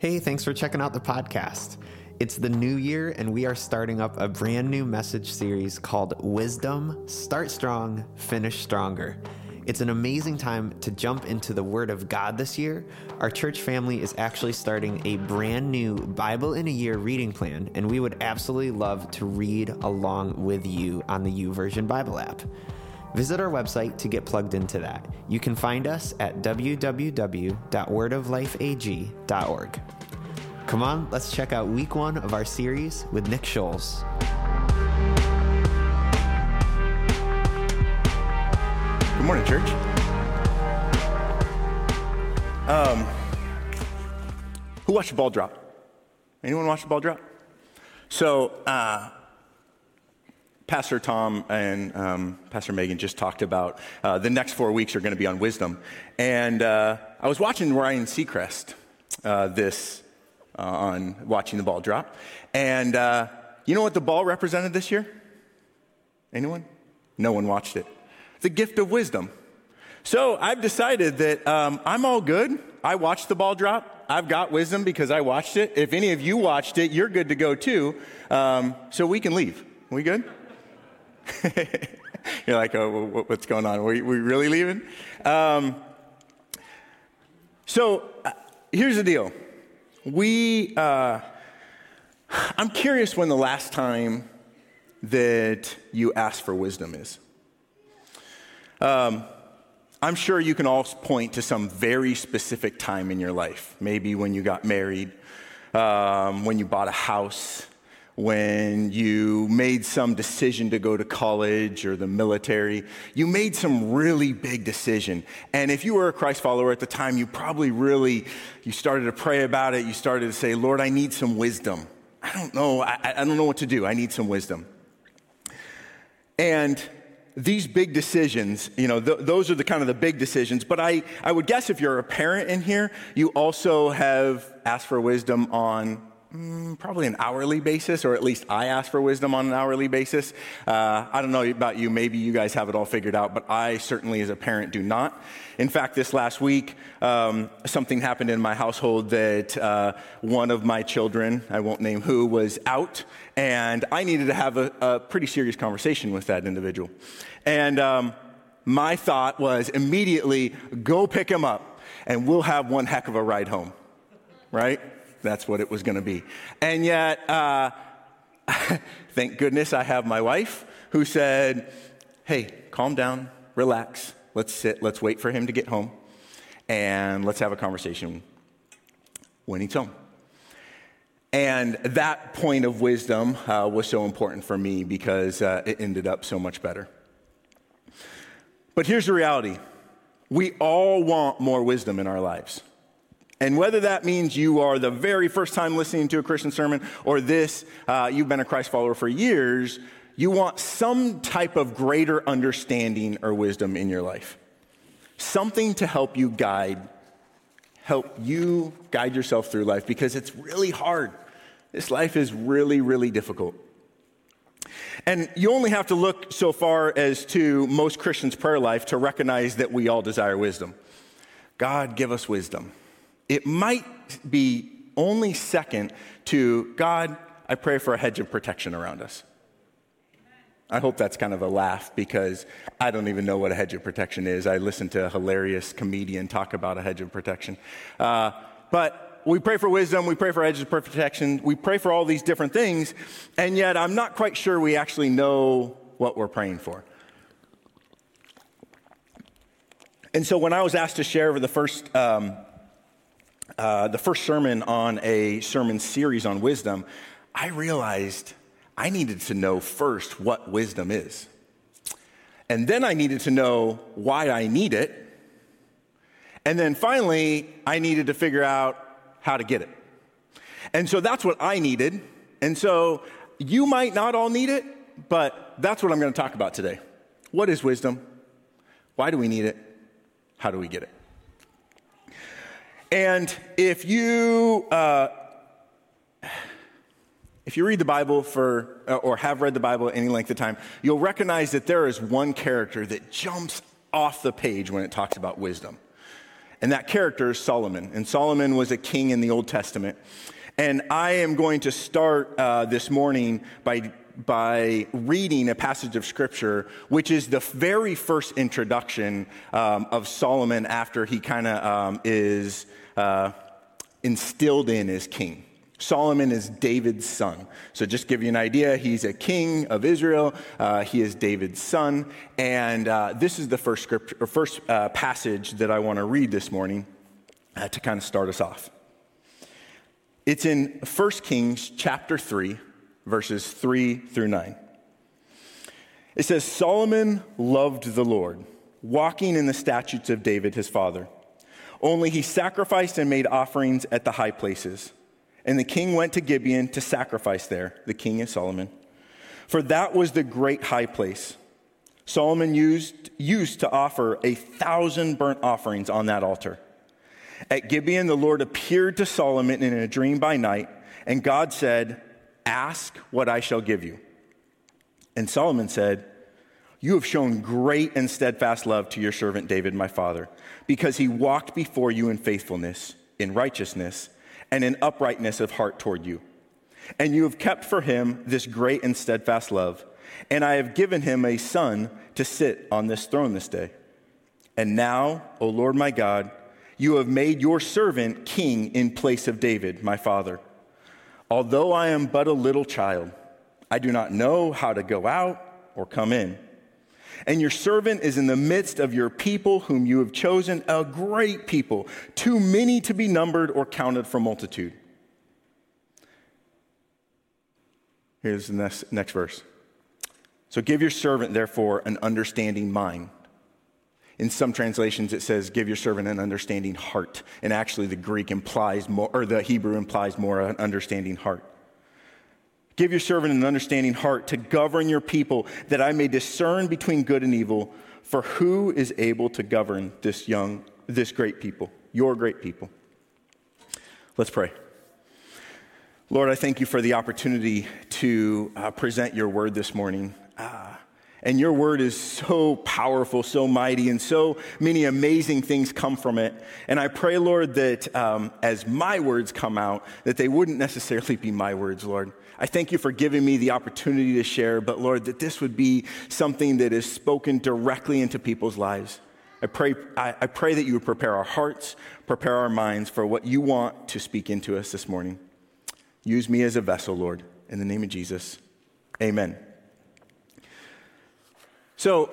Hey, thanks for checking out the podcast. It's the new year, and we are starting up a brand new message series called Wisdom Start Strong, Finish Stronger. It's an amazing time to jump into the Word of God this year. Our church family is actually starting a brand new Bible in a Year reading plan, and we would absolutely love to read along with you on the YouVersion Bible app. Visit our website to get plugged into that. You can find us at www.wordoflifeag.org. Come on, let's check out week one of our series with Nick Scholes. Good morning, church. Um, who watched the ball drop? Anyone watch the ball drop? So, uh, Pastor Tom and um, Pastor Megan just talked about uh, the next four weeks are going to be on wisdom. And uh, I was watching Ryan Seacrest uh, this uh, on watching the ball drop. And uh, you know what the ball represented this year? Anyone? No one watched it. The gift of wisdom. So I've decided that um, I'm all good. I watched the ball drop. I've got wisdom because I watched it. If any of you watched it, you're good to go too. Um, so we can leave. We good? You're like, oh, what's going on? Are we, really leaving? Um, so uh, here's the deal. We, uh, I'm curious when the last time that you asked for wisdom is. Um, I'm sure you can all point to some very specific time in your life. Maybe when you got married, um, when you bought a house, when you made some decision to go to college or the military. You made some really big decision. And if you were a Christ follower at the time, you probably really, you started to pray about it. You started to say, Lord, I need some wisdom. I don't know. I, I don't know what to do. I need some wisdom. And these big decisions, you know, th- those are the kind of the big decisions. But I, I would guess if you're a parent in here, you also have asked for wisdom on Mm, probably an hourly basis, or at least I ask for wisdom on an hourly basis. Uh, I don't know about you, maybe you guys have it all figured out, but I certainly, as a parent, do not. In fact, this last week, um, something happened in my household that uh, one of my children, I won't name who, was out, and I needed to have a, a pretty serious conversation with that individual. And um, my thought was immediately go pick him up, and we'll have one heck of a ride home, right? That's what it was going to be. And yet, uh, thank goodness I have my wife who said, Hey, calm down, relax, let's sit, let's wait for him to get home, and let's have a conversation when he's home. And that point of wisdom uh, was so important for me because uh, it ended up so much better. But here's the reality we all want more wisdom in our lives. And whether that means you are the very first time listening to a Christian sermon or this, uh, you've been a Christ follower for years, you want some type of greater understanding or wisdom in your life. Something to help you guide, help you guide yourself through life because it's really hard. This life is really, really difficult. And you only have to look so far as to most Christians' prayer life to recognize that we all desire wisdom. God, give us wisdom it might be only second to God, I pray for a hedge of protection around us. I hope that's kind of a laugh because I don't even know what a hedge of protection is. I listened to a hilarious comedian talk about a hedge of protection. Uh, but we pray for wisdom, we pray for hedges of protection, we pray for all these different things, and yet I'm not quite sure we actually know what we're praying for. And so when I was asked to share over the first um, uh, the first sermon on a sermon series on wisdom, I realized I needed to know first what wisdom is. And then I needed to know why I need it. And then finally, I needed to figure out how to get it. And so that's what I needed. And so you might not all need it, but that's what I'm going to talk about today. What is wisdom? Why do we need it? How do we get it? And if you, uh, if you read the Bible for, uh, or have read the Bible any length of time, you'll recognize that there is one character that jumps off the page when it talks about wisdom. And that character is Solomon. And Solomon was a king in the Old Testament. And I am going to start uh, this morning by, by reading a passage of scripture, which is the very first introduction um, of Solomon after he kind of um, is uh, instilled in as king. Solomon is David's son. So, just give you an idea, he's a king of Israel. Uh, he is David's son. And uh, this is the first, script, or first uh, passage that I want to read this morning uh, to kind of start us off. It's in 1 Kings chapter 3, verses 3 through 9. It says, Solomon loved the Lord, walking in the statutes of David his father. Only he sacrificed and made offerings at the high places and the king went to Gibeon to sacrifice there. The king is Solomon. For that was the great high place. Solomon used, used to offer a thousand burnt offerings on that altar. At Gibeon, the Lord appeared to Solomon in a dream by night, and God said, Ask what I shall give you. And Solomon said, You have shown great and steadfast love to your servant David, my father, because he walked before you in faithfulness, in righteousness, and in uprightness of heart toward you. And you have kept for him this great and steadfast love. And I have given him a son to sit on this throne this day. And now, O Lord my God, you have made your servant king in place of David, my father. Although I am but a little child, I do not know how to go out or come in. And your servant is in the midst of your people, whom you have chosen, a great people, too many to be numbered or counted for multitude. Here's the next, next verse. So give your servant, therefore, an understanding mind. In some translations, it says, give your servant an understanding heart. And actually, the Greek implies more, or the Hebrew implies more an understanding heart. Give your servant an understanding heart to govern your people, that I may discern between good and evil. For who is able to govern this young, this great people, your great people? Let's pray. Lord, I thank you for the opportunity to uh, present your word this morning. Uh, and your word is so powerful, so mighty, and so many amazing things come from it. And I pray, Lord, that um, as my words come out, that they wouldn't necessarily be my words, Lord. I thank you for giving me the opportunity to share, but Lord, that this would be something that is spoken directly into people's lives. I pray, I, I pray that you would prepare our hearts, prepare our minds for what you want to speak into us this morning. Use me as a vessel, Lord. In the name of Jesus, amen. So,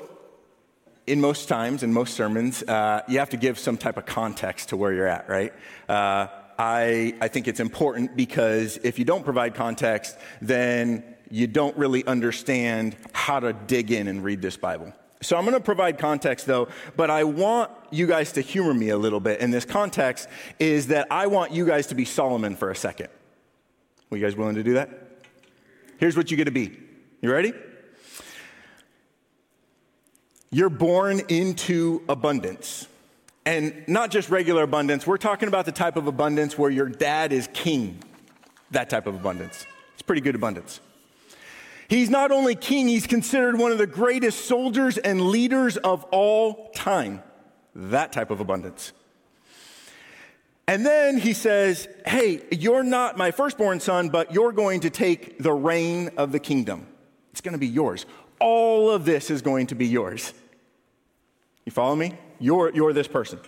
in most times, in most sermons, uh, you have to give some type of context to where you're at, right? Uh, I, I think it's important because if you don't provide context, then you don't really understand how to dig in and read this Bible. So I'm going to provide context though, but I want you guys to humor me a little bit. And this context is that I want you guys to be Solomon for a second. Are you guys willing to do that? Here's what you get to be. You ready? You're born into abundance. And not just regular abundance, we're talking about the type of abundance where your dad is king. That type of abundance. It's pretty good abundance. He's not only king, he's considered one of the greatest soldiers and leaders of all time. That type of abundance. And then he says, Hey, you're not my firstborn son, but you're going to take the reign of the kingdom. It's going to be yours all of this is going to be yours. You follow me? You're, you're this person.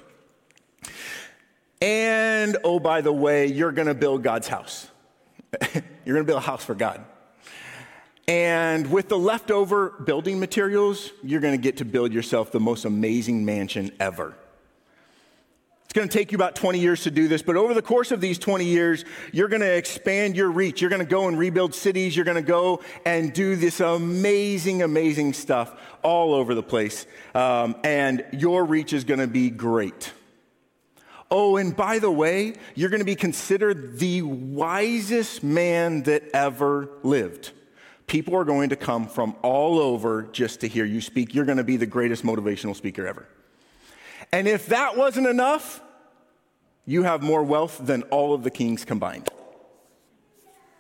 And oh, by the way, you're going to build God's house. you're going to build a house for God. And with the leftover building materials, you're going to get to build yourself the most amazing mansion ever. It's going to take you about 20 years to do this, but over the course of these 20 years, you're going to expand your reach. You're going to go and rebuild cities. You're going to go and do this amazing, amazing stuff all over the place. Um, and your reach is going to be great. Oh, and by the way, you're going to be considered the wisest man that ever lived. People are going to come from all over just to hear you speak. You're going to be the greatest motivational speaker ever. And if that wasn't enough, you have more wealth than all of the kings combined.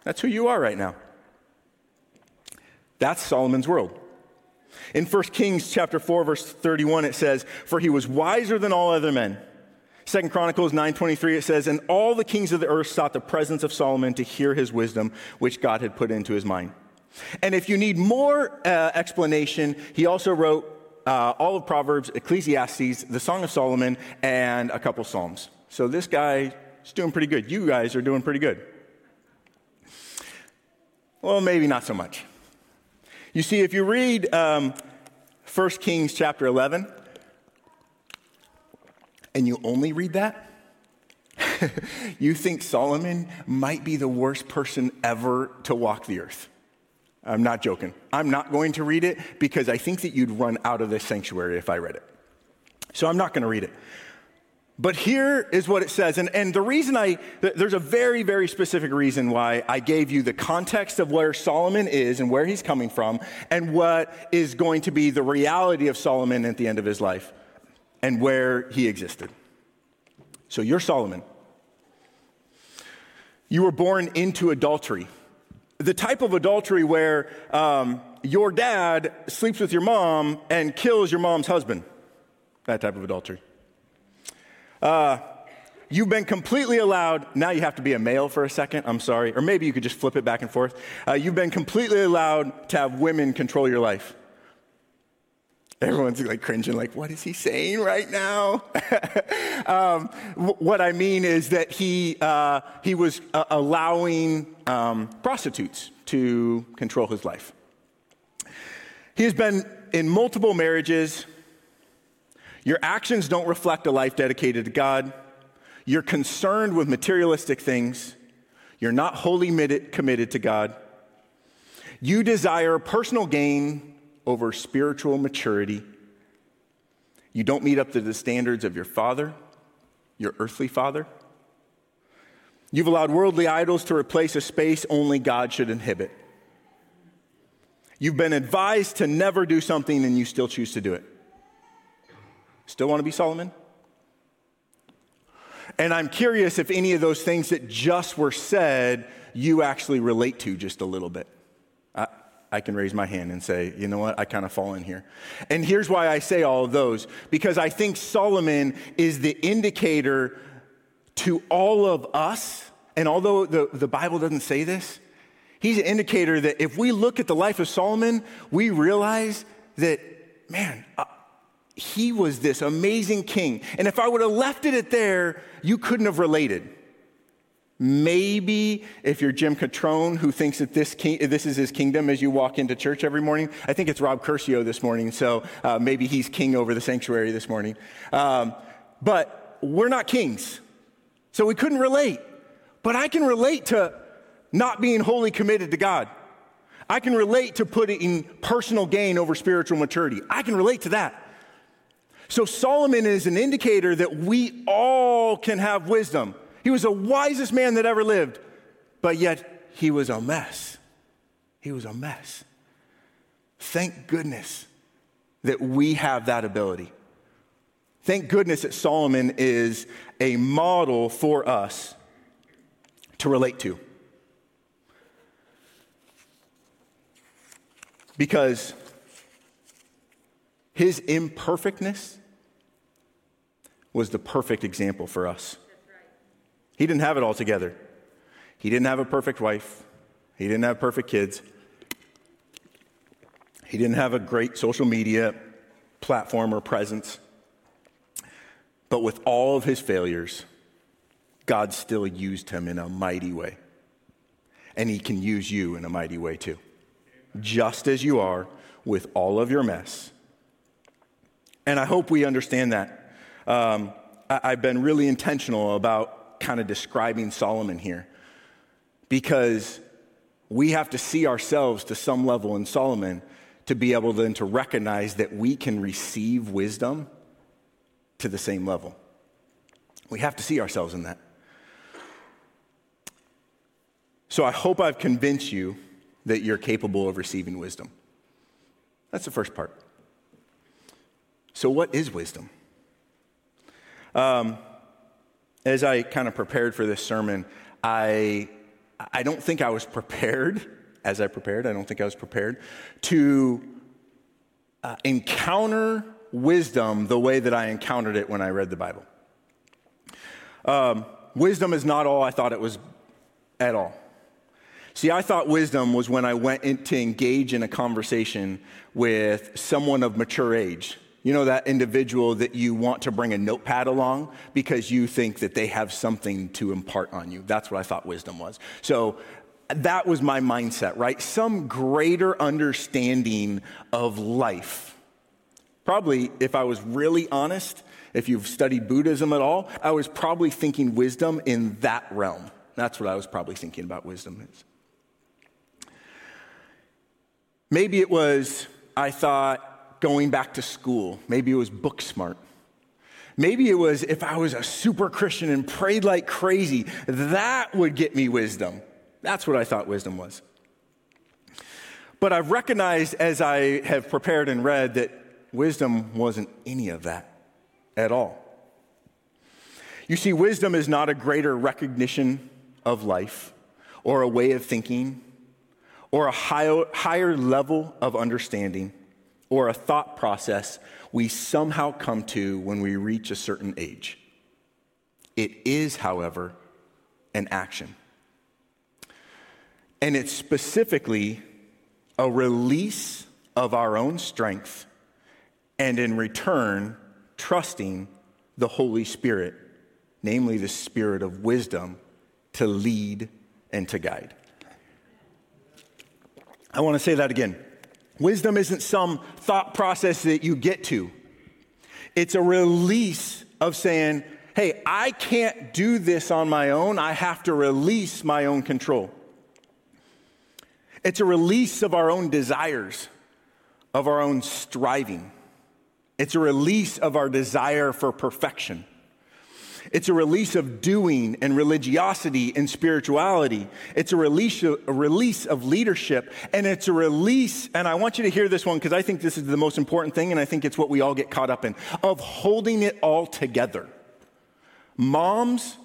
That's who you are right now. That's Solomon's world. In 1 Kings chapter 4 verse 31 it says, "For he was wiser than all other men, Second Chronicles 9:23 it says, "And all the kings of the earth sought the presence of Solomon to hear his wisdom, which God had put into his mind." And if you need more uh, explanation, he also wrote uh, all of Proverbs, Ecclesiastes, the Song of Solomon, and a couple Psalms. So this guy is doing pretty good. You guys are doing pretty good. Well, maybe not so much. You see, if you read um, 1 Kings chapter 11, and you only read that, you think Solomon might be the worst person ever to walk the earth. I'm not joking. I'm not going to read it because I think that you'd run out of this sanctuary if I read it. So I'm not going to read it. But here is what it says. And, and the reason I, there's a very, very specific reason why I gave you the context of where Solomon is and where he's coming from and what is going to be the reality of Solomon at the end of his life and where he existed. So you're Solomon. You were born into adultery. The type of adultery where um, your dad sleeps with your mom and kills your mom's husband. That type of adultery. Uh, you've been completely allowed, now you have to be a male for a second, I'm sorry, or maybe you could just flip it back and forth. Uh, you've been completely allowed to have women control your life. Everyone's like cringing, like, what is he saying right now? um, what I mean is that he, uh, he was uh, allowing um, prostitutes to control his life. He has been in multiple marriages. Your actions don't reflect a life dedicated to God. You're concerned with materialistic things. You're not wholly committed to God. You desire personal gain over spiritual maturity. You don't meet up to the standards of your father, your earthly father. You've allowed worldly idols to replace a space only God should inhibit. You've been advised to never do something and you still choose to do it. Still want to be Solomon? And I'm curious if any of those things that just were said you actually relate to just a little bit. I can raise my hand and say, you know what, I kind of fall in here. And here's why I say all of those because I think Solomon is the indicator to all of us. And although the, the Bible doesn't say this, he's an indicator that if we look at the life of Solomon, we realize that, man, uh, he was this amazing king. And if I would have left it at there, you couldn't have related. Maybe if you're Jim Catrone, who thinks that this, king, this is his kingdom as you walk into church every morning, I think it's Rob Curcio this morning, so uh, maybe he's king over the sanctuary this morning. Um, but we're not kings, so we couldn't relate. But I can relate to not being wholly committed to God. I can relate to putting personal gain over spiritual maturity. I can relate to that. So Solomon is an indicator that we all can have wisdom. He was the wisest man that ever lived, but yet he was a mess. He was a mess. Thank goodness that we have that ability. Thank goodness that Solomon is a model for us to relate to. Because his imperfectness was the perfect example for us. He didn't have it all together. He didn't have a perfect wife. He didn't have perfect kids. He didn't have a great social media platform or presence. But with all of his failures, God still used him in a mighty way. And he can use you in a mighty way too. Just as you are with all of your mess. And I hope we understand that. Um, I, have been really intentional about kind of describing Solomon here because we have to see ourselves to some level in Solomon to be able then to recognize that we can receive wisdom to the same level. We have to see ourselves in that. So I hope I've convinced you that you're capable of receiving wisdom. That's the first part. So, what is wisdom? Um, as I kind of prepared for this sermon, I, I don't think I was prepared, as I prepared, I don't think I was prepared to uh, encounter wisdom the way that I encountered it when I read the Bible. um, wisdom is not all I thought it was at all. See, I thought wisdom was when I went in to engage in a conversation with someone of mature age. You know, that individual that you want to bring a notepad along because you think that they have something to impart on you. That's what I thought wisdom was. So that was my mindset, right? Some greater understanding of life. Probably, if I was really honest, if you've studied Buddhism at all, I was probably thinking wisdom in that realm. That's what I was probably thinking about wisdom is. Maybe it was, I thought, going back to school. Maybe it was book smart. Maybe it was if I was a super Christian and prayed like crazy, that would get me wisdom. That's what I thought wisdom was. But I've recognized as I have prepared and read that wisdom wasn't any of that at all. You see, wisdom is not a greater recognition of life or a way of thinking or a higher, higher level of understanding or a thought process we somehow come to when we reach a certain age. It is, however, an action. And it's specifically a release of our own strength and in return, trusting the Holy Spirit, namely the Spirit of wisdom, to lead and to guide. I want to say that again. Wisdom isn't some thought process that you get to, it's a release of saying, hey, I can't do this on my own. I have to release my own control. It's a release of our own desires, of our own striving. It's a release of our desire for perfection. It's a release of doing and religiosity and spirituality. It's a release, of, a release of leadership. And it's a release, and I want you to hear this one because I think this is the most important thing, and I think it's what we all get caught up in, of holding it all together. Moms,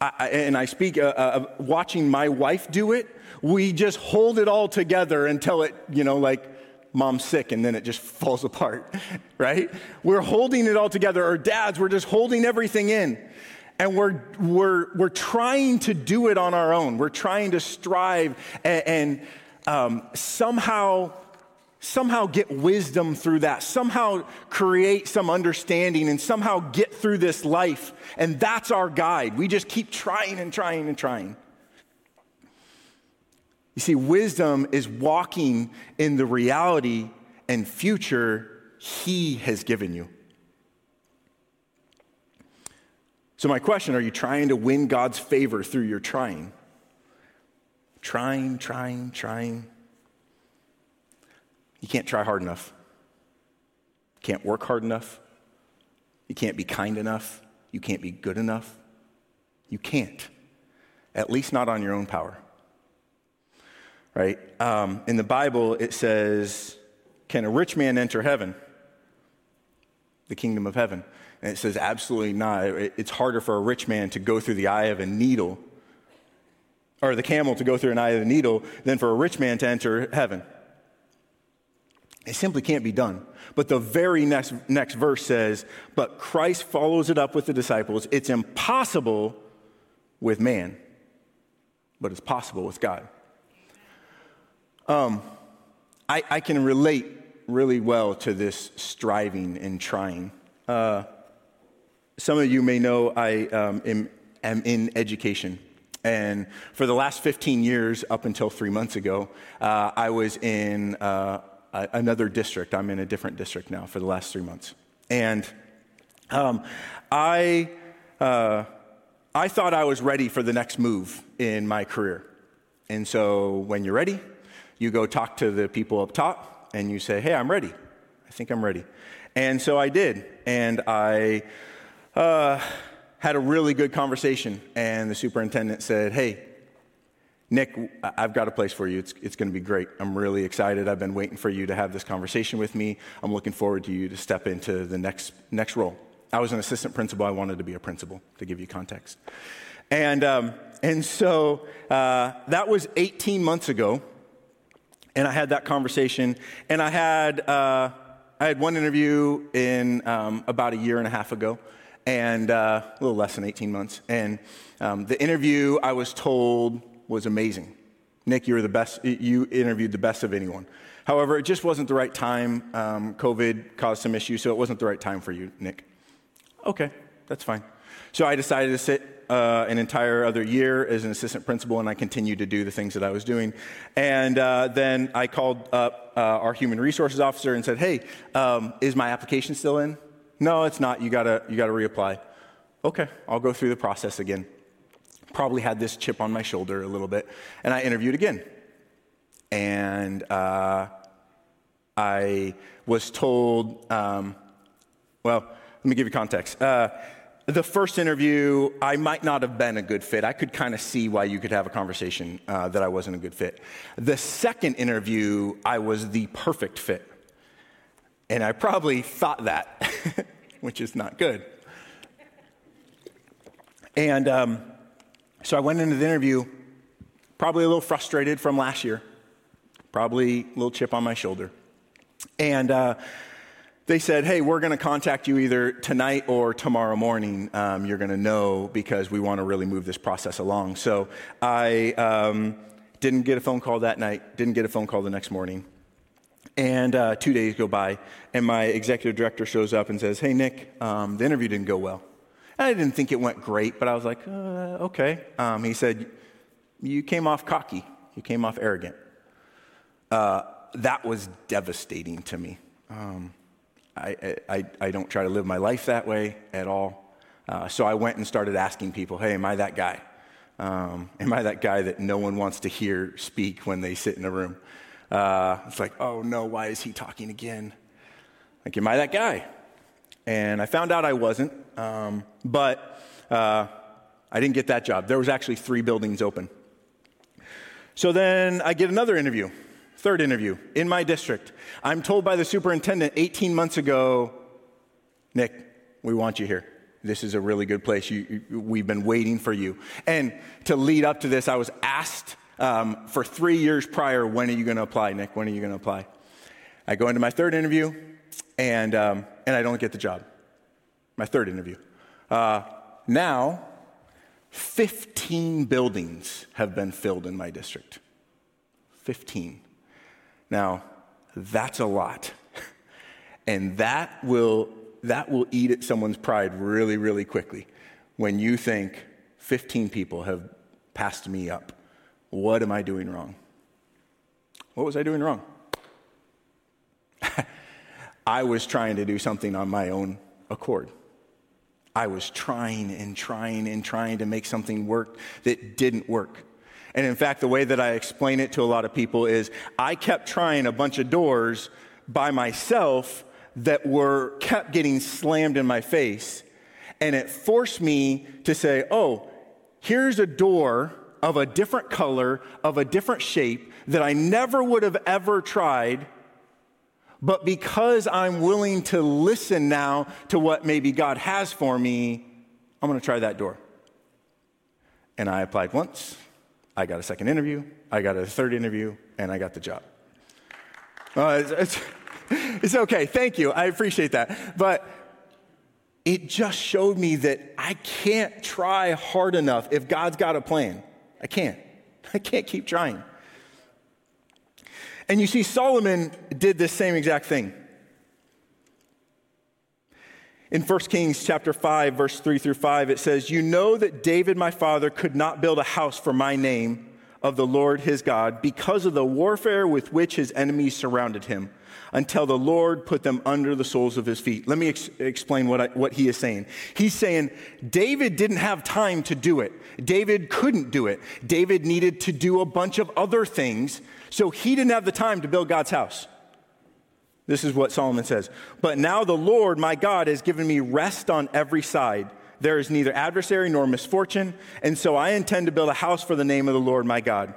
I, and I speak uh, uh, watching my wife do it, we just hold it all together until it, you know, like mom's sick and then it just falls apart, right? We're holding it all together. Or dads, we're just holding everything in and we're, we're, we're trying to do it on our own. We're trying to strive and, and um, somehow, somehow get wisdom through that, somehow create some understanding, and somehow get through this life. And that's our guide. We just keep trying and trying and trying. You see, wisdom is walking in the reality and future He has given you. So, my question are you trying to win God's favor through your trying? Trying, trying, trying. You can't try hard enough. You can't work hard enough. You can't be kind enough. You can't be good enough. You can't, at least not on your own power. Right? Um, in the Bible, it says, Can a rich man enter heaven? The kingdom of heaven. And it says, absolutely not. It's harder for a rich man to go through the eye of a needle, or the camel to go through an eye of a needle, than for a rich man to enter heaven. It simply can't be done. But the very next, next verse says, But Christ follows it up with the disciples. It's impossible with man, but it's possible with God. Um, I, I can relate really well to this striving and trying. Uh, some of you may know I um, am, am, in education. And for the last 15 years, up until three months ago, uh, I was in uh, another district. I'm in a different district now for the last three months. And um, I, uh, I thought I was ready for the next move in my career. And so when you're ready, you go talk to the people up top and you say, Hey, I'm ready. I think I'm ready. And so I did. And I uh, had a really good conversation, and the superintendent said, Hey, Nick, I've got a place for you. It's, it's going to be great. I'm really excited. I've been waiting for you to have this conversation with me. I'm looking forward to you to step into the next, next role. I was an assistant principal. I wanted to be a principal, to give you context. And, um, and so uh, that was 18 months ago. And I had that conversation. And I had, uh, I had one interview in um, about a year and a half ago. and uh, a little less than 18 months. And um, the interview, I was told, was amazing. Nick, you were the best, you interviewed the best of anyone. However, it just wasn't the right time. Um, COVID caused some issues, so it wasn't the right time for you, Nick. Okay, that's fine. So I decided to sit uh, an entire other year as an assistant principal, and I continued to do the things that I was doing. And uh, then I called up uh, our human resources officer and said, "Hey, um, is my application still in?" No, it's not. You gotta you gotta reapply. Okay, I'll go through the process again. Probably had this chip on my shoulder a little bit, and I interviewed again. And uh, I was told, um, well, let me give you context. The first interview, I might not have been a good fit. I could kind of see why you could have a conversation uh, that I wasn't a good fit. The second interview, I was the perfect fit. And I probably thought that, which is not good. And um, so I went into the interview, probably a little frustrated from last year, probably a little chip on my shoulder. And uh, they said, Hey, we're going to contact you either tonight or tomorrow morning. Um, you're going to know because we want to really move this process along. So I um, didn't get a phone call that night, didn't get a phone call the next morning. And uh, two days go by, and my executive director shows up and says, Hey, Nick, um, the interview didn't go well. And I didn't think it went great, but I was like, uh, Okay. Um, he said, You came off cocky, you came off arrogant. Uh, that was devastating to me. Um, I, I, I don't try to live my life that way at all. Uh, so I went and started asking people, hey, am I that guy? Um, am I that guy that no one wants to hear speak when they sit in a room? Uh, it's like, oh no, why is he talking again? Like, am I that guy? And I found out I wasn't, um, but uh, I didn't get that job. There was actually three buildings open. So then I get another interview Third interview in my district. I'm told by the superintendent 18 months ago, Nick, we want you here. This is a really good place. You, you, we've been waiting for you. And to lead up to this, I was asked um, for three years prior, when are you going to apply, Nick? When are you going to apply? I go into my third interview, and, um, and I don't get the job. My third interview. Uh, now, 15 buildings have been filled in my district. 15. Now, that's a lot. And that will, that will eat at someone's pride really, really quickly when you think 15 people have passed me up. What am I doing wrong? What was I doing wrong? I was trying to do something on my own accord. I was trying and trying and trying to make something work that didn't work. And in fact, the way that I explain it to a lot of people is I kept trying a bunch of doors by myself that were kept getting slammed in my face. And it forced me to say, oh, here's a door of a different color, of a different shape that I never would have ever tried. But because I'm willing to listen now to what maybe God has for me, I'm going to try that door. And I applied once, I got a second interview, I got a third interview, and I got the job. Uh, it's, it's, it's okay. Thank you. I appreciate that. But it just showed me that I can't try hard enough if God's got a plan. I can't. I can't keep trying. And you see, Solomon did this same exact thing. In 1 Kings chapter 5 verse 3 through 5 it says, "You know that David my father could not build a house for my name of the Lord his God because of the warfare with which his enemies surrounded him until the Lord put them under the soles of his feet." Let me ex- explain what I, what he is saying. He's saying David didn't have time to do it. David couldn't do it. David needed to do a bunch of other things, so he didn't have the time to build God's house. This is what Solomon says. But now the Lord, my God, has given me rest on every side. There is neither adversary nor misfortune, and so I intend to build a house for the name of the Lord, my God.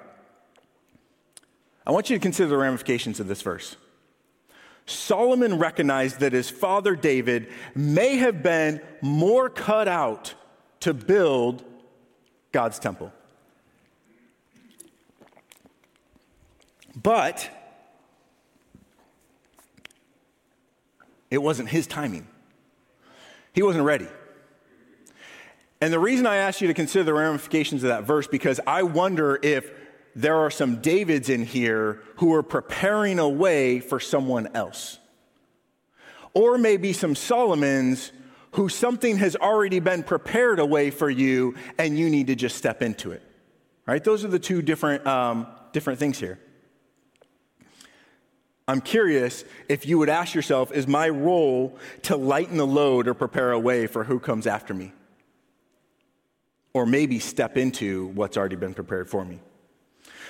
I want you to consider the ramifications of this verse. Solomon recognized that his father David may have been more cut out to build God's temple. But It wasn't his timing. He wasn't ready. And the reason I ask you to consider the ramifications of that verse, because I wonder if there are some Davids in here who are preparing a way for someone else. Or maybe some Solomons who something has already been prepared a way for you and you need to just step into it. Right? Those are the two different, um, different things here. I'm curious if you would ask yourself is my role to lighten the load or prepare a way for who comes after me? Or maybe step into what's already been prepared for me.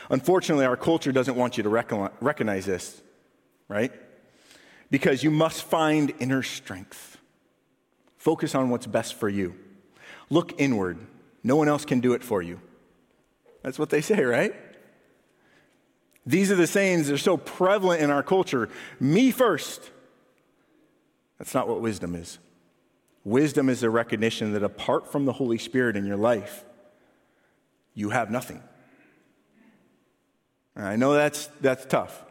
Unfortunately, our culture doesn't want you to recognize this, right? Because you must find inner strength. Focus on what's best for you. Look inward. No one else can do it for you. That's what they say, right? These are the sayings that are so prevalent in our culture. Me first. That's not what wisdom is. Wisdom is a recognition that apart from the Holy Spirit in your life, you have nothing. I know that's, that's tough.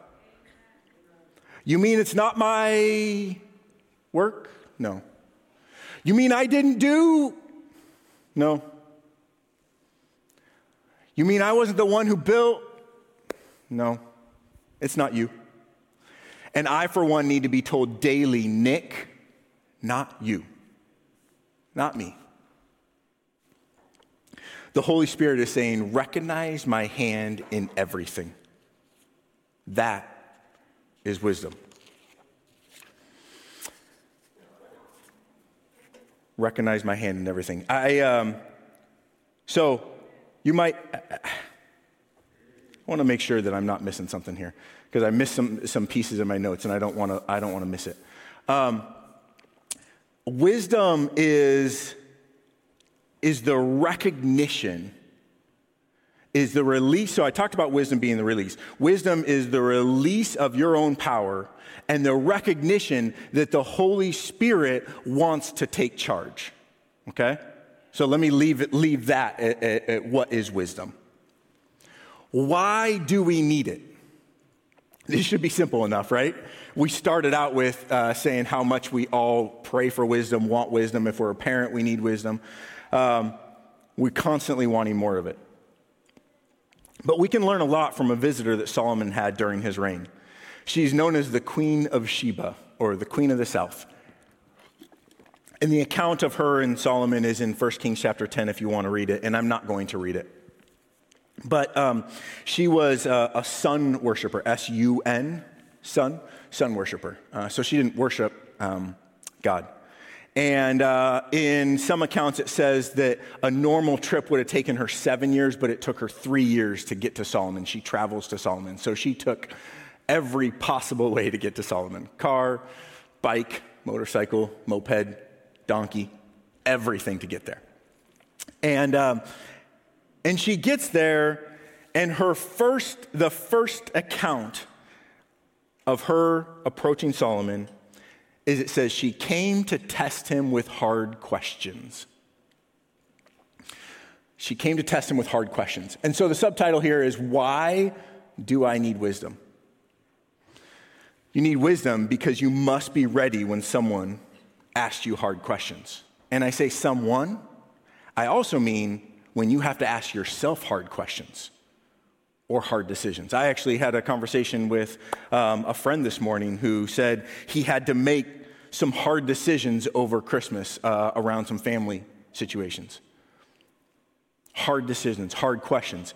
You mean it's not my work? No. You mean I didn't do? No. You mean I wasn't the one who built? No, it's not you. And I, for one, need to be told daily, Nick, not you, not me. The Holy Spirit is saying, recognize my hand in everything. That is wisdom. Recognize my hand in everything. I, um, so you might, I want to make sure that I'm not missing something here because I missed some, some pieces in my notes and I don't want to, I don't want to miss it. Um, wisdom is is the recognition, is the release. So I talked about wisdom being the release. Wisdom is the release of your own power and the recognition that the Holy Spirit wants to take charge. Okay? So let me leave, it, leave that at, at, at what is wisdom. Why do we need it? This should be simple enough, right? We started out with uh, saying how much we all pray for wisdom, want wisdom. If we're a parent, we need wisdom um, we're constantly wanting more of it. But we can learn a lot from a visitor that Solomon had during his reign. She's known as the Queen of Sheba, or the Queen of the South. And the account of her and Solomon is in 1 Kings chapter 10 if you want to read it, and I'm not going to read it. But um, she was a, a sun worshiper, S U N, sun, sun worshiper. Uh, so she didn't worship um, God. And uh, in some accounts, it says that a normal trip would have taken her seven years, but it took her three years to get to Solomon. She travels to Solomon. So she took every possible way to get to Solomon car, bike, motorcycle, moped, donkey, everything to get there. And, um, and she gets there, and her first, the first account of her approaching Solomon is it says she came to test him with hard questions. She came to test him with hard questions. And so the subtitle here is Why Do I Need Wisdom? You need wisdom because you must be ready when someone asks you hard questions. And I say someone, I also mean when you have to ask yourself hard questions or hard decisions. I actually had a conversation with um, a friend this morning who said he had to make some hard decisions over Christmas uh, around some family situations. Hard decisions, hard questions.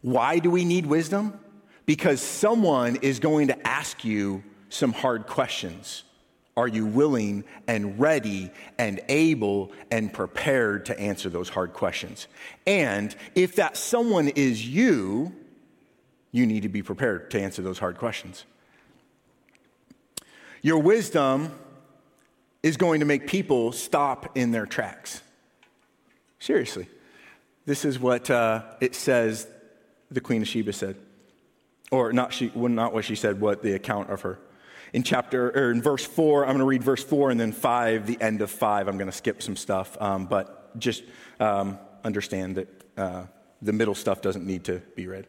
Why do we need wisdom? Because someone is going to ask you some hard questions. Are you willing and ready and able and prepared to answer those hard questions? And if that someone is you, you need to be prepared to answer those hard questions. Your wisdom is going to make people stop in their tracks. Seriously. This is what uh, it says the Queen of Sheba said. Or not, she, well, not what she said, what the account of her. In chapter, or in verse four, I'm going to read verse four and then five, the end of five. I'm going to skip some stuff, um, but just um, understand that uh, the middle stuff doesn't need to be read.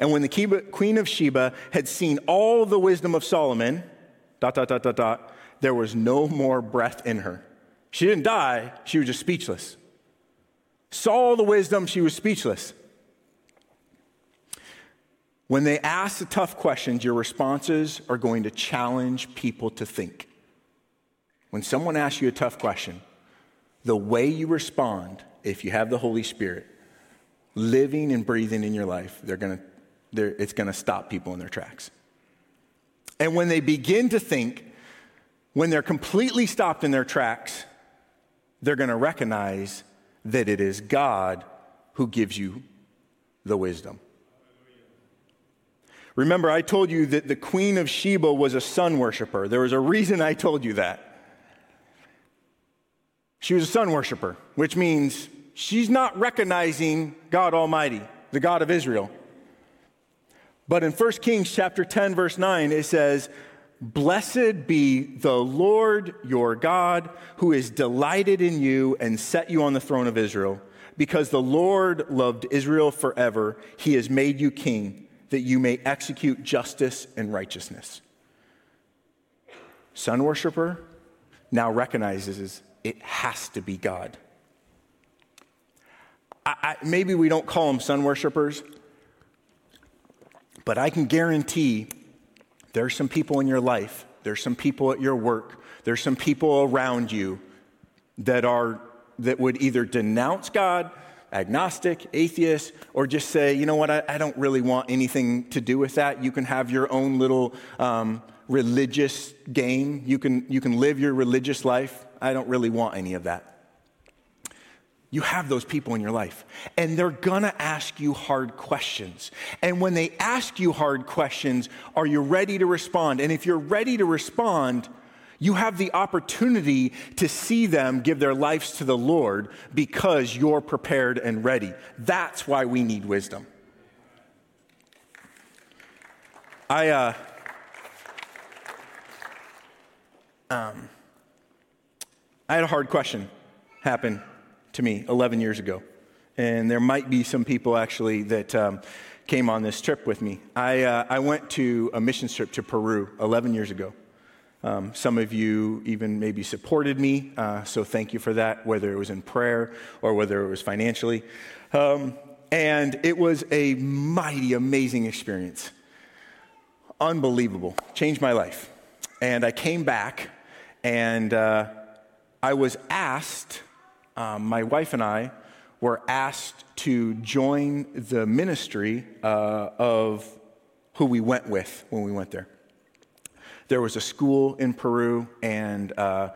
And when the queen of Sheba had seen all the wisdom of Solomon, dot, dot, dot, dot, dot, there was no more breath in her. She didn't die, she was just speechless. saw the wisdom, she was speechless. When they ask the tough questions, your responses are going to challenge people to think. When someone asks you a tough question, the way you respond, if you have the Holy Spirit living and breathing in your life, they're gonna, they're, it's going to stop people in their tracks. And when they begin to think, when they're completely stopped in their tracks, they're going to recognize that it is God who gives you the wisdom. Remember, I told you that the Queen of Sheba was a sun worshiper. There was a reason I told you that. She was a sun worshiper, which means she's not recognizing God Almighty, the God of Israel. But in 1 Kings chapter 10 verse 9 it says, "Blessed be the Lord your God, who is delighted in you and set you on the throne of Israel, because the Lord loved Israel forever. He has made you king that you may execute justice and righteousness." Sun worshiper now recognizes it has to be God. I, I, maybe we don't call them sun worshipers, but I can guarantee there's some people in your life, there's some people at your work, there's some people around you that are that would either denounce God, agnostic, atheist, or just say, you know what, I, I don't really want anything to do with that. You can have your own little um, religious game. You can you can live your religious life. I don't really want any of that. You have those people in your life, and they're gonna ask you hard questions. And when they ask you hard questions, are you ready to respond? And if you're ready to respond, you have the opportunity to see them give their lives to the Lord because you're prepared and ready. That's why we need wisdom. I, uh, um, I had a hard question happen to me 11 years ago. And there might be some people actually that um, came on this trip with me. I, uh, I went to a mission trip to Peru 11 years ago. Um, some of you even maybe supported me, uh, so thank you for that, whether it was in prayer or whether it was financially. Um, and it was a mighty, amazing experience. Unbelievable. Changed my life. And I came back and uh, I was asked um, my wife and I were asked to join the ministry uh, of who we went with when we went there. There was a school in Peru, and uh,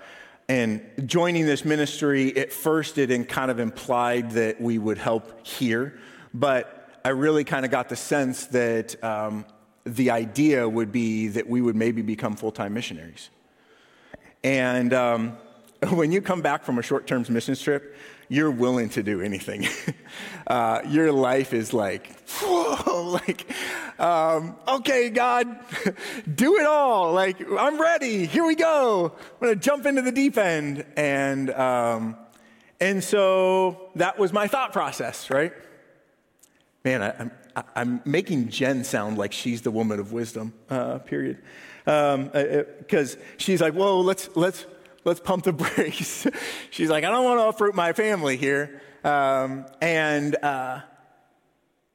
and joining this ministry, at first it kind of implied that we would help here, but I really kind of got the sense that um, the idea would be that we would maybe become full time missionaries. And um, when you come back from a short term missions trip, you're willing to do anything. uh, your life is like, whoa, like, um, okay, God, do it all. Like, I'm ready. Here we go. I'm going to jump into the deep end. And, um, and so that was my thought process, right? Man, I, am I'm, making Jen sound like she's the woman of wisdom, uh, period. Because um, she's like, whoa, let's, let's, let's pump the brakes. She's like, I don't want to uproot my family here. Um, and, uh,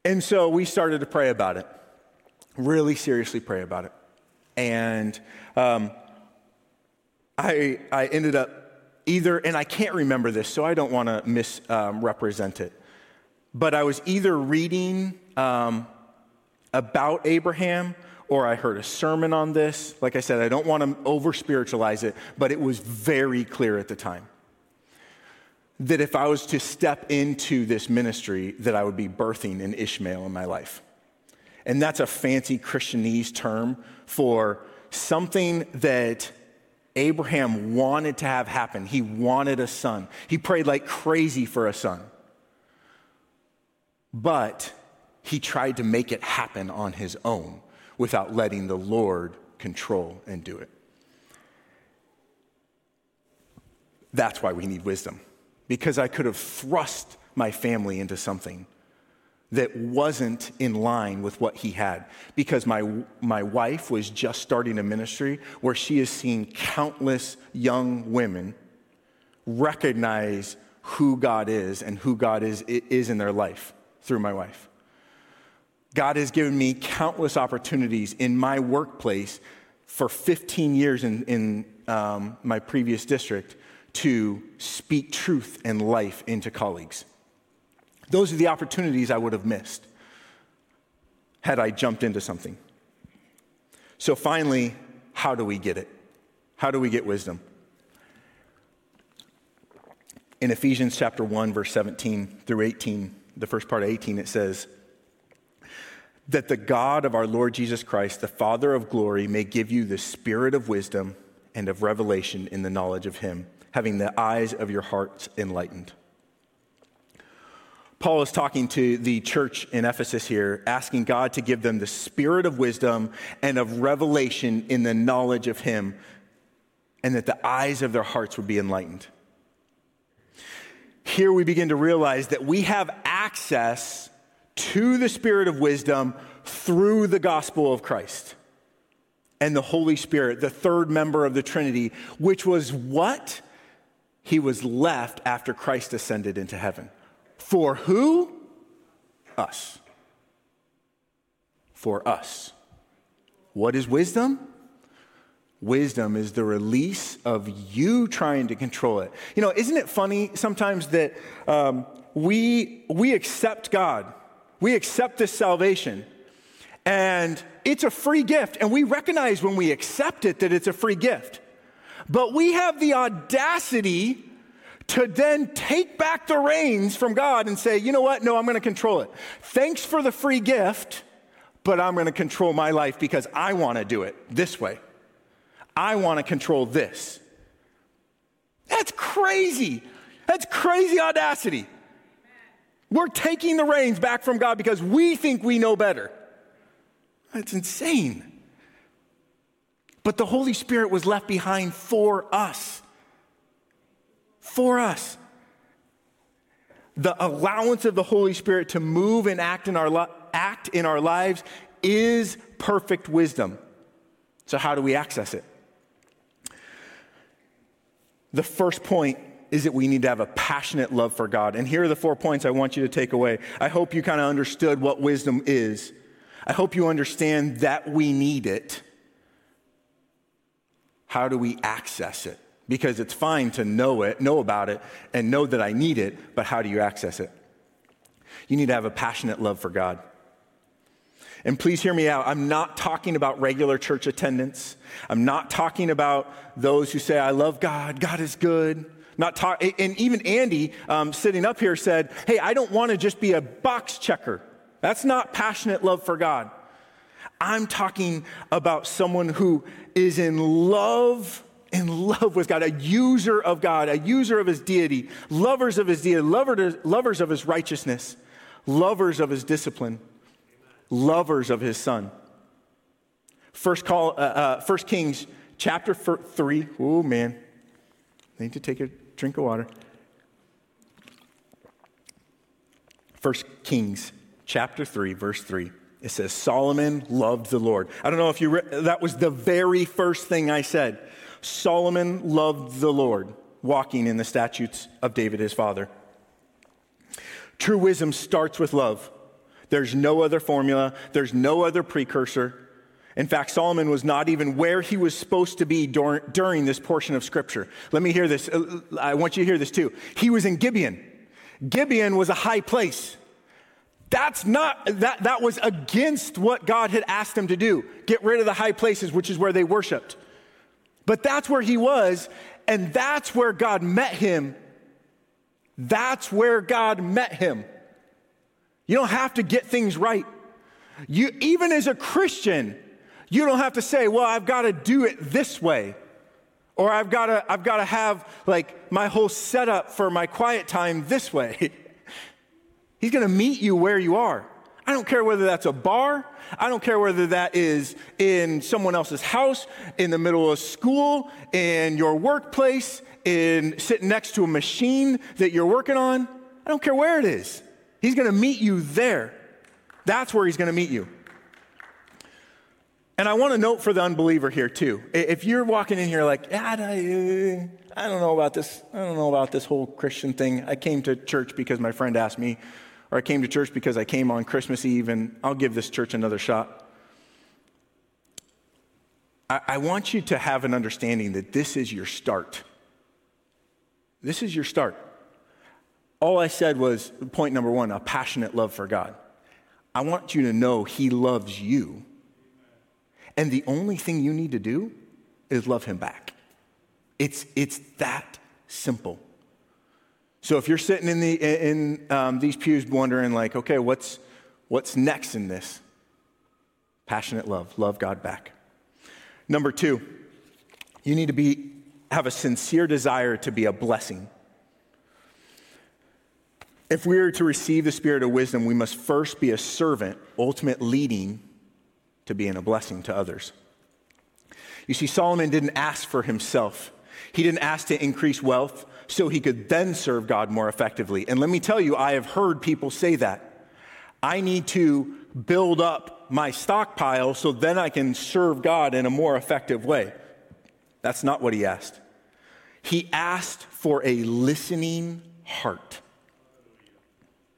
and so we started to pray about it, really seriously pray about it. And um, I, I ended up either, and I can't remember this, so I don't want to misrepresent um, it, but I was either reading um, about Abraham or I heard a sermon on this. Like I said, I don't want to over spiritualize it, but it was very clear at the time that if I was to step into this ministry, that I would be birthing an Ishmael in my life. And that's a fancy Christianese term for something that Abraham wanted to have happen. He wanted a son. He prayed like crazy for a son. But he tried to make it happen on his own without letting the Lord control and do it. That's why we need wisdom, because I could have thrust my family into something that wasn't in line with what he had. Because my, my wife was just starting a ministry where she has seen countless young women recognize who God is and who God is, is in their life through my wife. God has given me countless opportunities in my workplace for 15 years in, in um, my previous district to speak truth and life into colleagues. Those are the opportunities I would have missed had I jumped into something. So, finally, how do we get it? How do we get wisdom? In Ephesians chapter 1, verse 17 through 18, the first part of 18, it says, That the God of our Lord Jesus Christ, the Father of glory, may give you the spirit of wisdom and of revelation in the knowledge of Him, having the eyes of your hearts enlightened. Paul is talking to the church in Ephesus here, asking God to give them the spirit of wisdom and of revelation in the knowledge of Him, and that the eyes of their hearts would be enlightened. Here we begin to realize that we have access to the spirit of wisdom through the gospel of Christ and the Holy Spirit, the third member of the Trinity, which was what? He was left after Christ ascended into heaven. For who? Us. For us. What is wisdom? Wisdom is the release of you trying to control it. You know, isn't it funny sometimes that um, we, we accept God, we accept this salvation, and it's a free gift, and we recognize when we accept it that it's a free gift. But we have the audacity to then take back the reins from God and say, you know what? No, I'm going to control it. Thanks for the free gift, but I'm going to control my life because I want to do it this way. I want to control this. That's crazy. That's crazy audacity. We're taking the reins back from God because we think we know better. That's insane. But the Holy Spirit was left behind for us for us. The allowance of the Holy Spirit to move and act in our, li- act in our lives is perfect wisdom. So, how do we access it? The first point is that we need to have a passionate love for God. And here are the four points I want you to take away. I hope you kind of understood what wisdom is. I hope you understand that we need it. How do we access it? because it's fine to know it, know about it, and know that I need it, but how do you access it? You need to have a passionate love for God. And please hear me out. I'm not talking about regular church attendance. I'm not talking about those who say, I love God, God is good. Not talk, and even Andy um, sitting up here said, Hey, I don't want to just be a box checker. That's not passionate love for God. I'm talking about someone who is in love in love with God, a user of God, a user of his deity, lovers of his deity, lovers of his righteousness, lovers of his discipline, lovers of his son. First, call, uh, uh, First Kings chapter 3. Oh, man. I need to take a drink of water. First Kings chapter 3, verse 3. It says, Solomon loved the Lord. I don't know if you, re- that was the very first thing I said. Solomon loved the Lord, walking in the statutes of David his father. True wisdom starts with love. There's no other formula, there's no other precursor. In fact, Solomon was not even where he was supposed to be during, during this portion of scripture. Let me hear this. Uh, I want you to hear this too. He was in Gibeon. Gibeon was a high place. That's not, that, that was against what God had asked him to do. Get rid of the high places, which is where they worshiped. But that's where he was, and that's where God met him. That's where God met him. You don't have to get things right. You, even as a Christian, you don't have to say, well, I've got to do it this way. Or I've got to, I've got to have like my whole setup for my quiet time this way. He's going to meet you where you are. I don't care whether that's a bar. I don't care whether that is in someone else's house, in the middle of school, in your workplace, in sitting next to a machine that you're working on. I don't care where it is. He's going to meet you there. That's where he's going to meet you. And I want to note for the unbeliever here too. If you're walking in here like, I, I don't know about this. I don't know about this whole Christian thing. I came to church because my friend asked me, or I came to church because I came on Christmas Eve, and I'll give this church another shot. I want you to have an understanding that this is your start. This is your start. All I said was point number one a passionate love for God. I want you to know He loves you. And the only thing you need to do is love Him back. It's, it's that simple. So if you're sitting in, the, in um, these pews wondering, like, okay, what's, what's next in this? Passionate love, love God back. Number two, you need to be, have a sincere desire to be a blessing. If we are to receive the spirit of wisdom, we must first be a servant, ultimate leading to being a blessing to others. You see, Solomon didn't ask for himself. He didn't ask to increase wealth so he could then serve God more effectively. And let me tell you, I have heard people say that. I need to build up my stockpile so then I can serve God in a more effective way. That's not what he asked. He asked for a listening heart.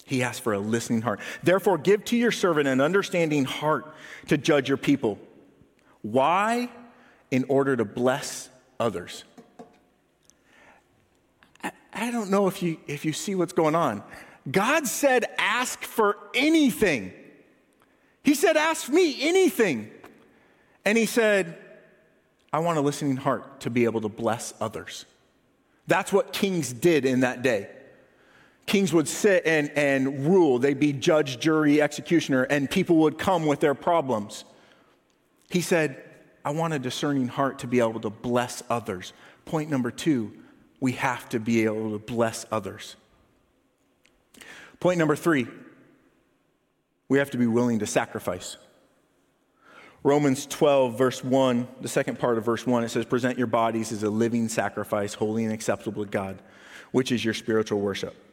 He asked for a listening heart. Therefore, give to your servant an understanding heart to judge your people. Why? In order to bless others. I don't know if you, if you see what's going on. God said, ask for anything. He said, Ask me anything. And he said, I want a listening heart to be able to bless others. That's what kings did in that day. Kings would sit and, and rule, they'd be judge, jury, executioner, and people would come with their problems. He said, I want a discerning heart to be able to bless others. Point number two, we have to be able to bless others. Point number three, we have to be willing to sacrifice. Romans 12, verse 1, the second part of verse 1, it says, Present your bodies as a living sacrifice, holy and acceptable to God, which is your spiritual worship.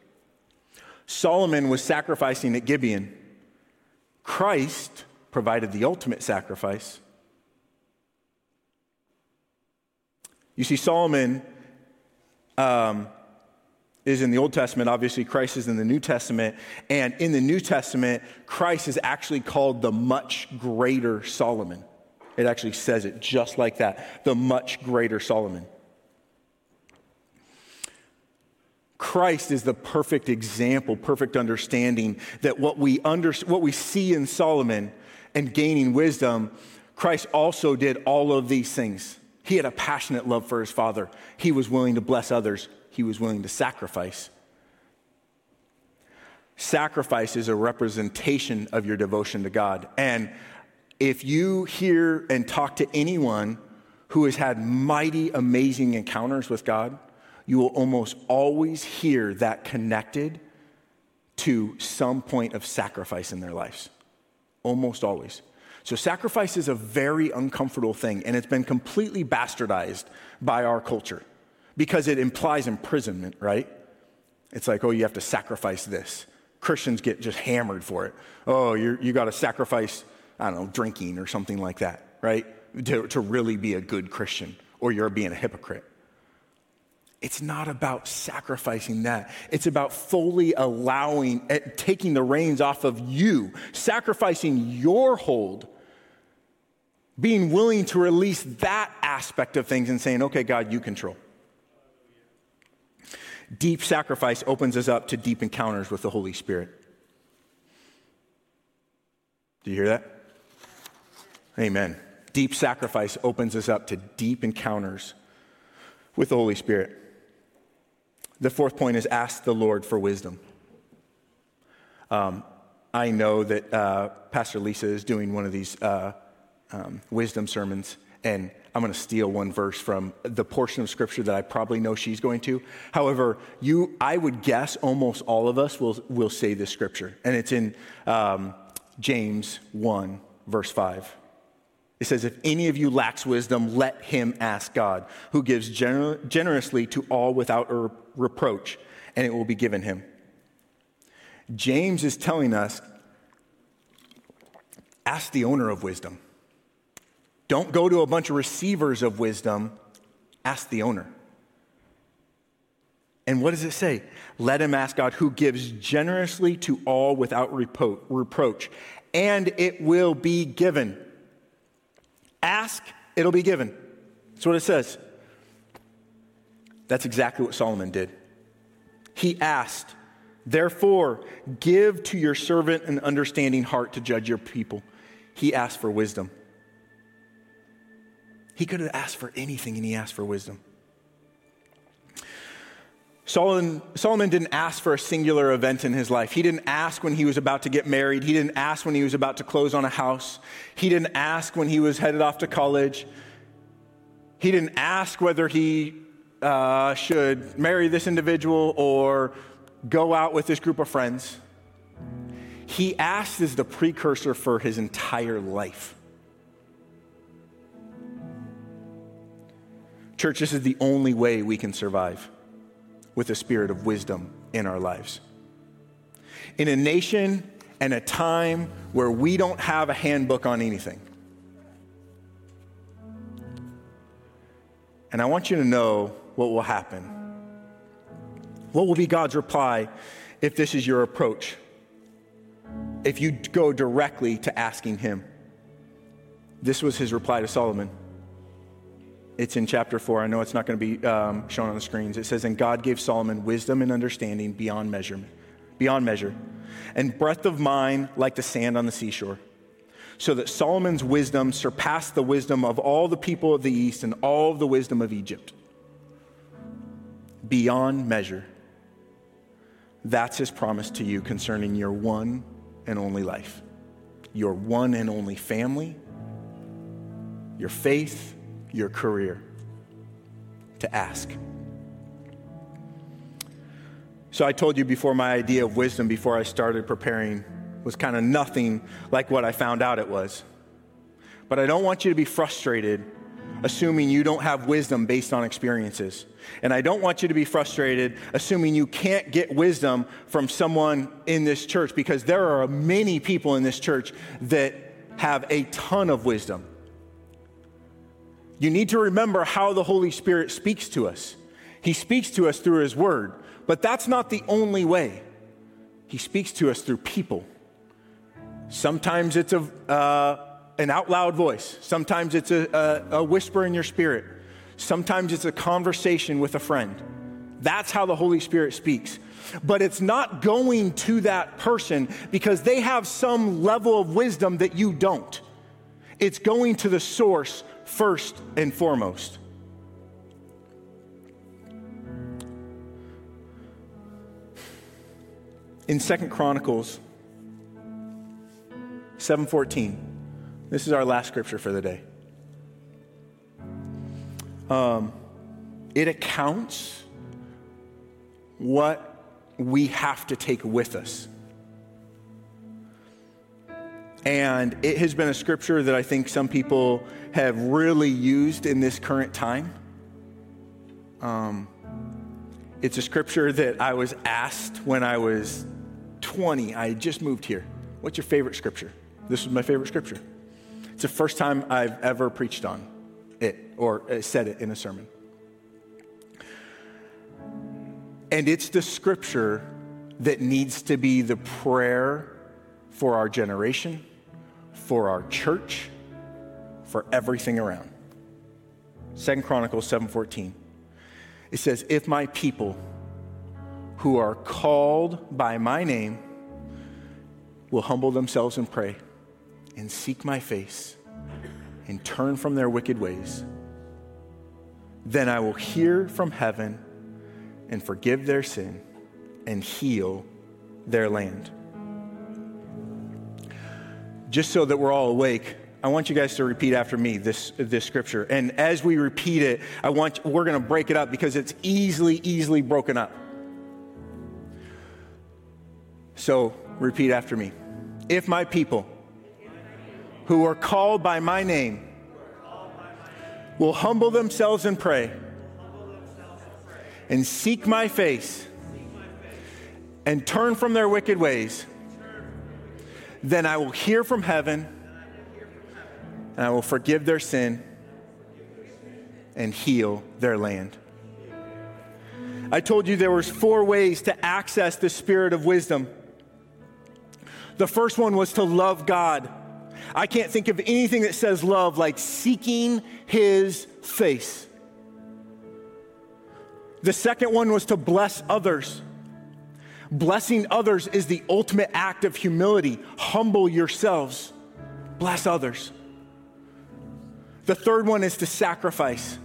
Solomon was sacrificing at Gibeon. Christ provided the ultimate sacrifice. You see, Solomon um, is in the Old Testament. Obviously, Christ is in the New Testament. And in the New Testament, Christ is actually called the much greater Solomon. It actually says it just like that the much greater Solomon. Christ is the perfect example, perfect understanding that what we, under, what we see in Solomon and gaining wisdom, Christ also did all of these things. He had a passionate love for his father. He was willing to bless others he was willing to sacrifice. Sacrifice is a representation of your devotion to God. And if you hear and talk to anyone who has had mighty, amazing encounters with God, you will almost always hear that connected to some point of sacrifice in their lives. Almost always. So, sacrifice is a very uncomfortable thing, and it's been completely bastardized by our culture because it implies imprisonment, right? It's like, oh, you have to sacrifice this. Christians get just hammered for it. Oh, you you got to sacrifice, I don't know, drinking or something like that, right? To, to really be a good Christian, or you're being a hypocrite. It's not about sacrificing that. It's about fully allowing, eh, taking the reins off of you, sacrificing your hold, being willing to release that aspect of things and saying, okay, God, you control. Deep sacrifice opens us up to deep encounters with the Holy Spirit. Do you hear that? Amen. Deep sacrifice opens us up to deep encounters with the Holy Spirit. The fourth point is ask the Lord for wisdom. Um, I know that uh, Pastor Lisa is doing one of these uh, um, wisdom sermons, and I'm going to steal one verse from the portion of scripture that I probably know she's going to. However, you, I would guess almost all of us will, will say this scripture, and it's in um, James 1, verse 5. It says, If any of you lacks wisdom, let him ask God, who gives gener- generously to all without re- reproach, and it will be given him. James is telling us ask the owner of wisdom. Don't go to a bunch of receivers of wisdom, ask the owner. And what does it say? Let him ask God, who gives generously to all without repro- reproach, and it will be given. Ask, it'll be given. That's what it says. That's exactly what Solomon did. He asked, Therefore, give to your servant an understanding heart to judge your people. He asked for wisdom. He could have asked for anything, and he asked for wisdom. Solomon, Solomon didn't ask for a singular event in his life. He didn't ask when he was about to get married. He didn't ask when he was about to close on a house. He didn't ask when he was headed off to college. He didn't ask whether he uh, should marry this individual or go out with this group of friends. He asked as the precursor for his entire life. Church, this is the only way we can survive with a spirit of wisdom in our lives. In a nation and a time where we don't have a handbook on anything. And I want you to know what will happen. What will be God's reply if this is your approach? If you go directly to asking Him. This was his reply to Solomon. It's in chapter 4. I know it's not going to be um, shown on the screens. It says, And God gave Solomon wisdom and understanding beyond measurement, beyond measure, and breadth of mind like the sand on the seashore. So that Solomon's wisdom surpassed the wisdom of all the people of the east and all the wisdom of Egypt. Beyond measure. That's his promise to you concerning your one and only life, your one and only family, your faith, your career to ask. So I told you before my idea of wisdom before I started preparing was kind of nothing like what I found out it was. But I don't want you to be frustrated assuming you don't have wisdom based on experiences. And I don't want you to be frustrated assuming you can't get wisdom from someone in this church because there are many people in this church that have a ton of wisdom. You need to remember how the Holy Spirit speaks to us. He speaks to us through His Word, but that's not the only way. He speaks to us through people. Sometimes it's a, uh, an out loud voice, sometimes it's a, a, a whisper in your spirit, sometimes it's a conversation with a friend. That's how the Holy Spirit speaks. But it's not going to that person because they have some level of wisdom that you don't. It's going to the source first and foremost. In Second Chronicles 7:14, this is our last scripture for the day. Um, it accounts what we have to take with us and it has been a scripture that I think some people have really used in this current time. Um, it's a scripture that I was asked when I was 20. I just moved here. What's your favorite scripture? This is my favorite scripture. It's the first time I've ever preached on it or uh, said it in a sermon. And it's the scripture that needs to be the prayer for our generation for our church, for everything around. Second Chronicles 7:14. It says, "If my people who are called by my name will humble themselves and pray and seek my face and turn from their wicked ways, then I will hear from heaven and forgive their sin and heal their land." Just so that we're all awake, I want you guys to repeat after me this, this scripture. And as we repeat it, I want, we're going to break it up because it's easily, easily broken up. So repeat after me. If my people who are called by my name will humble themselves and pray and seek my face and turn from their wicked ways then I will hear from heaven and I will forgive their sin and heal their land. I told you there was four ways to access the spirit of wisdom. The first one was to love God. I can't think of anything that says love like seeking his face. The second one was to bless others. Blessing others is the ultimate act of humility. Humble yourselves, bless others. The third one is to sacrifice.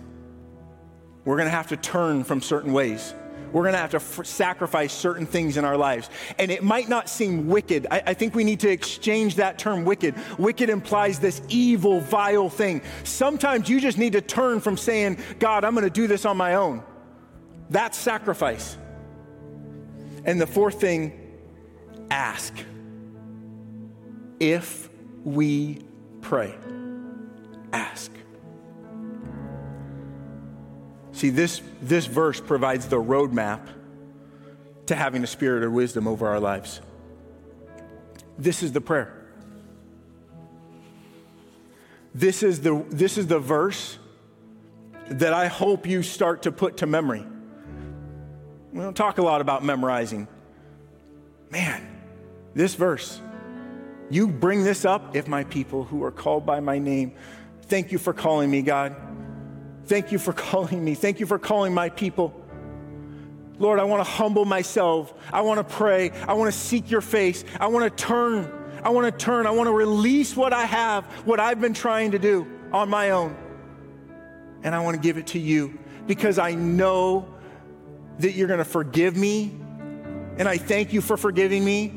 We're going to have to turn from certain ways. We're going to have to f- sacrifice certain things in our lives. And it might not seem wicked. I, I think we need to exchange that term wicked. Wicked implies this evil, vile thing. Sometimes you just need to turn from saying, God, I'm going to do this on my own. That's sacrifice. And the fourth thing, ask. If we pray, ask. See, this, this verse provides the roadmap to having a spirit of wisdom over our lives. This is the prayer. This is the, this is the verse that I hope you start to put to memory. We don't talk a lot about memorizing. Man, this verse, you bring this up if my people who are called by my name, thank you for calling me, God. Thank you for calling me. Thank you for calling my people. Lord, I want to humble myself. I want to pray. I want to seek your face. I want to turn. I want to turn. I want to release what I have, what I've been trying to do on my own. And I want to give it to you because I know that you're going to forgive me. And I thank you for forgiving me.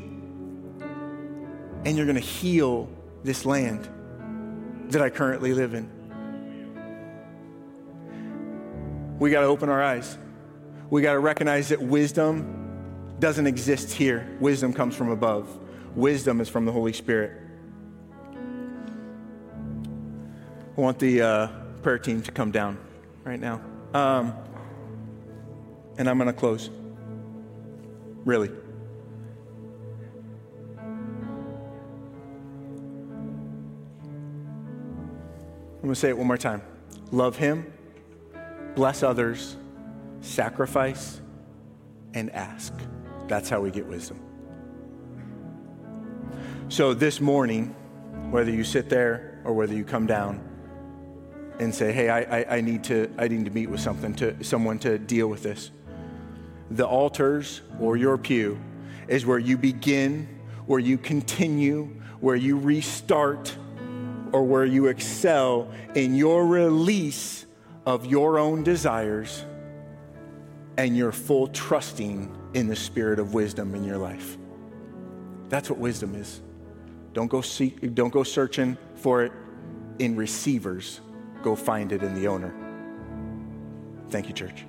And you're going to heal this land that I currently live in. we got to open our eyes. We got to recognize that wisdom doesn't exist here. Wisdom comes from above, wisdom is from the Holy Spirit. I want the uh, prayer team to come down right now. Um, and I'm going to close. Really. I'm going to say it one more time. Love Him bless others, sacrifice, and ask. That's how we get wisdom. So this morning, whether you sit there or whether you come down and say, "Hey, I, I, I, need to I need to meet with something to someone to deal with this," the altars or your pew is where you begin, where you continue, where you restart, or where you excel in your release of your own desires and your full trusting in the spirit of wisdom in your life. That's what wisdom is. Don't go seek, don't go searching for it in receivers. Go find it in the owner. Thank you, church.